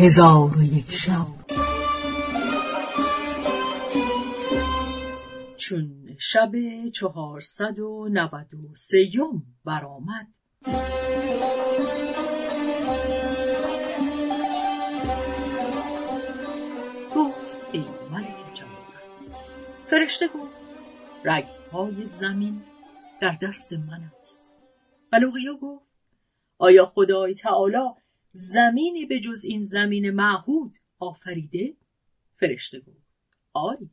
هزار و یک شب. چون شب چهارصد و نود و سیم برآمد. گفت ای ملک جوان فرشته گفت رگهای زمین در دست من است. بلوغیا گفت آیا خدای تعالی زمینی به جز این زمین معهود آفریده؟ فرشته گفت آری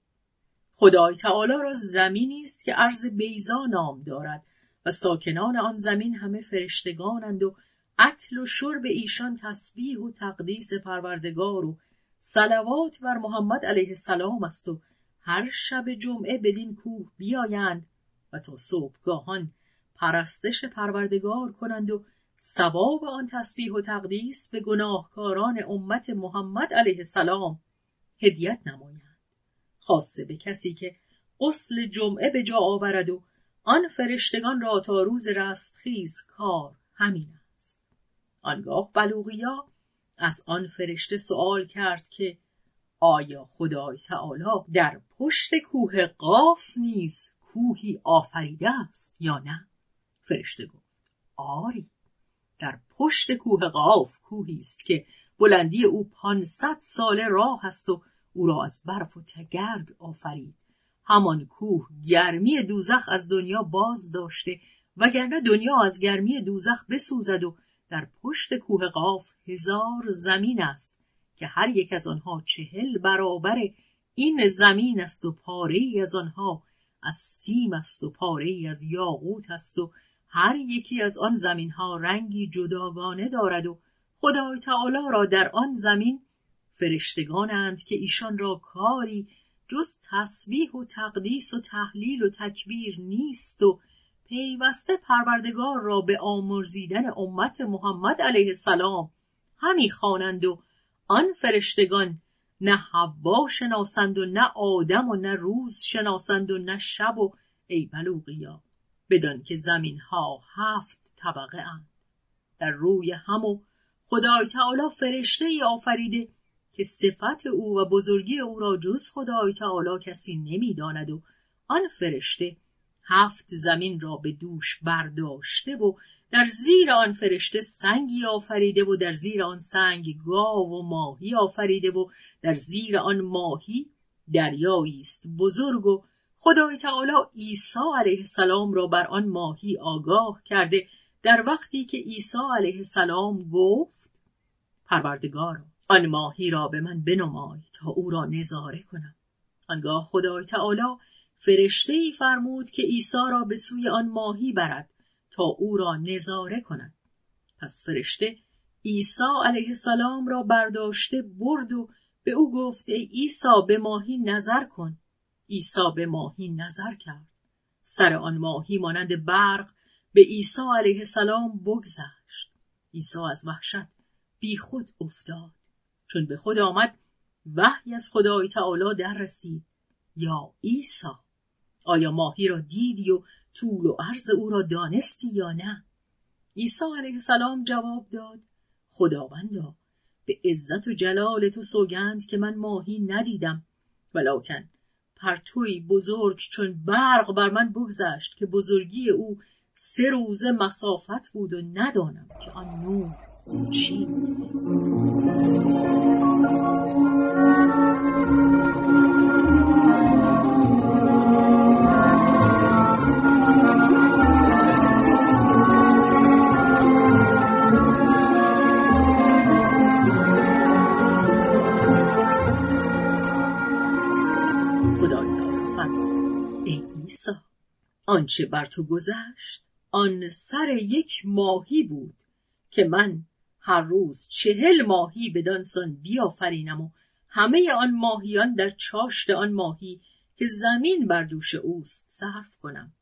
خدای تعالی را زمینی است که عرض بیزا نام دارد و ساکنان آن زمین همه فرشتگانند و اکل و شرب ایشان تسبیح و تقدیس پروردگار و صلوات بر محمد علیه السلام است و هر شب جمعه بدین کوه بیایند و تا صبحگاهان پرستش پروردگار کنند و ثواب آن تسبیح و تقدیس به گناهکاران امت محمد علیه السلام هدیت نمایند. خاصه به کسی که غسل جمعه به جا آورد و آن فرشتگان را تا روز رستخیز کار همین است. آنگاه بلوغیا از آن فرشته سوال کرد که آیا خدای تعالی در پشت کوه قاف نیز کوهی آفریده است یا نه؟ فرشته گفت آری. در پشت کوه قاف کوهی است که بلندی او پانصد ساله راه است و او را از برف و تگرگ آفرید. همان کوه گرمی دوزخ از دنیا باز داشته وگرنه دنیا از گرمی دوزخ بسوزد و در پشت کوه قاف هزار زمین است که هر یک از آنها چهل برابر این زمین است و پاره از آنها از سیم است و پاره از یاقوت است و هر یکی از آن زمین ها رنگی جداگانه دارد و خدای تعالی را در آن زمین فرشتگانند که ایشان را کاری جز تسبیح و تقدیس و تحلیل و تکبیر نیست و پیوسته پروردگار را به آمرزیدن امت محمد علیه السلام همی خوانند و آن فرشتگان نه حوا شناسند و نه آدم و نه روز شناسند و نه شب و ای بلوغیا. بدان که زمین ها هفت طبقه اند. در روی هم و خدای تعالی فرشته ای آفریده که صفت او و بزرگی او را جز خدای تعالی کسی نمی‌داند و آن فرشته هفت زمین را به دوش برداشته و در زیر آن فرشته سنگی آفریده و در زیر آن سنگ گاو و ماهی آفریده و در زیر آن ماهی دریایی است بزرگ و خدای تعالی عیسی علیه السلام را بر آن ماهی آگاه کرده در وقتی که عیسی علیه السلام گفت پروردگار آن ماهی را به من بنمای تا او را نظاره کنم. آنگاه خدای تعالی فرشته ای فرمود که عیسی را به سوی آن ماهی برد تا او را نظاره کند. پس فرشته عیسی علیه السلام را برداشته برد و به او گفت ای عیسی به ماهی نظر کن. عیسی به ماهی نظر کرد. سر آن ماهی مانند برق به عیسی علیه السلام بگذشت. عیسی از وحشت بی خود افتاد. چون به خود آمد وحی از خدای تعالی در رسید یا عیسی آیا ماهی را دیدی و طول و عرض او را دانستی یا نه؟ عیسی علیه السلام جواب داد خداوندا به عزت و جلال تو سوگند که من ماهی ندیدم ولکن پرتوی بزرگ چون برق بر من بگذشت که بزرگی او سه روزه مسافت بود و ندانم که آن نور چیست. آنچه بر تو گذشت آن سر یک ماهی بود که من هر روز چهل ماهی بدانسان بیافرینم و همه آن ماهیان در چاشت آن ماهی که زمین بر دوش اوست صرف کنم.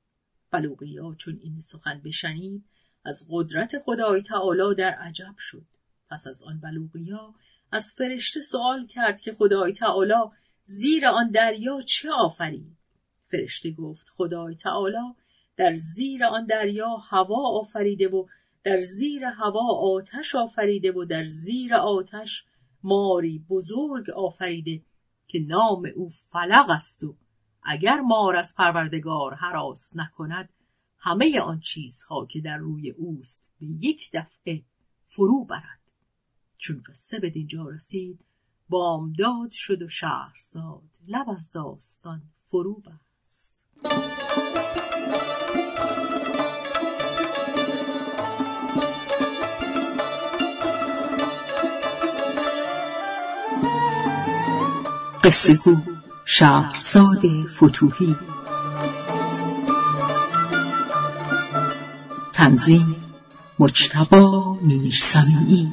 بلوغیا چون این سخن بشنید از قدرت خدای تعالی در عجب شد. پس از آن بلوغیا از فرشته سوال کرد که خدای تعالی زیر آن دریا چه آفرید؟ فرشته گفت خدای تعالی در زیر آن دریا هوا آفریده و در زیر هوا آتش آفریده و در زیر آتش ماری بزرگ آفریده که نام او فلق است و اگر مار از پروردگار حراس نکند همه آن چیزها که در روی اوست به یک دفعه فرو برد چون قصه به دینجا رسید بامداد شد و شهرزاد لب از داستان فرو بست. قصه گو شهرزاد فتوحی تنظیم مجتبا میرسمی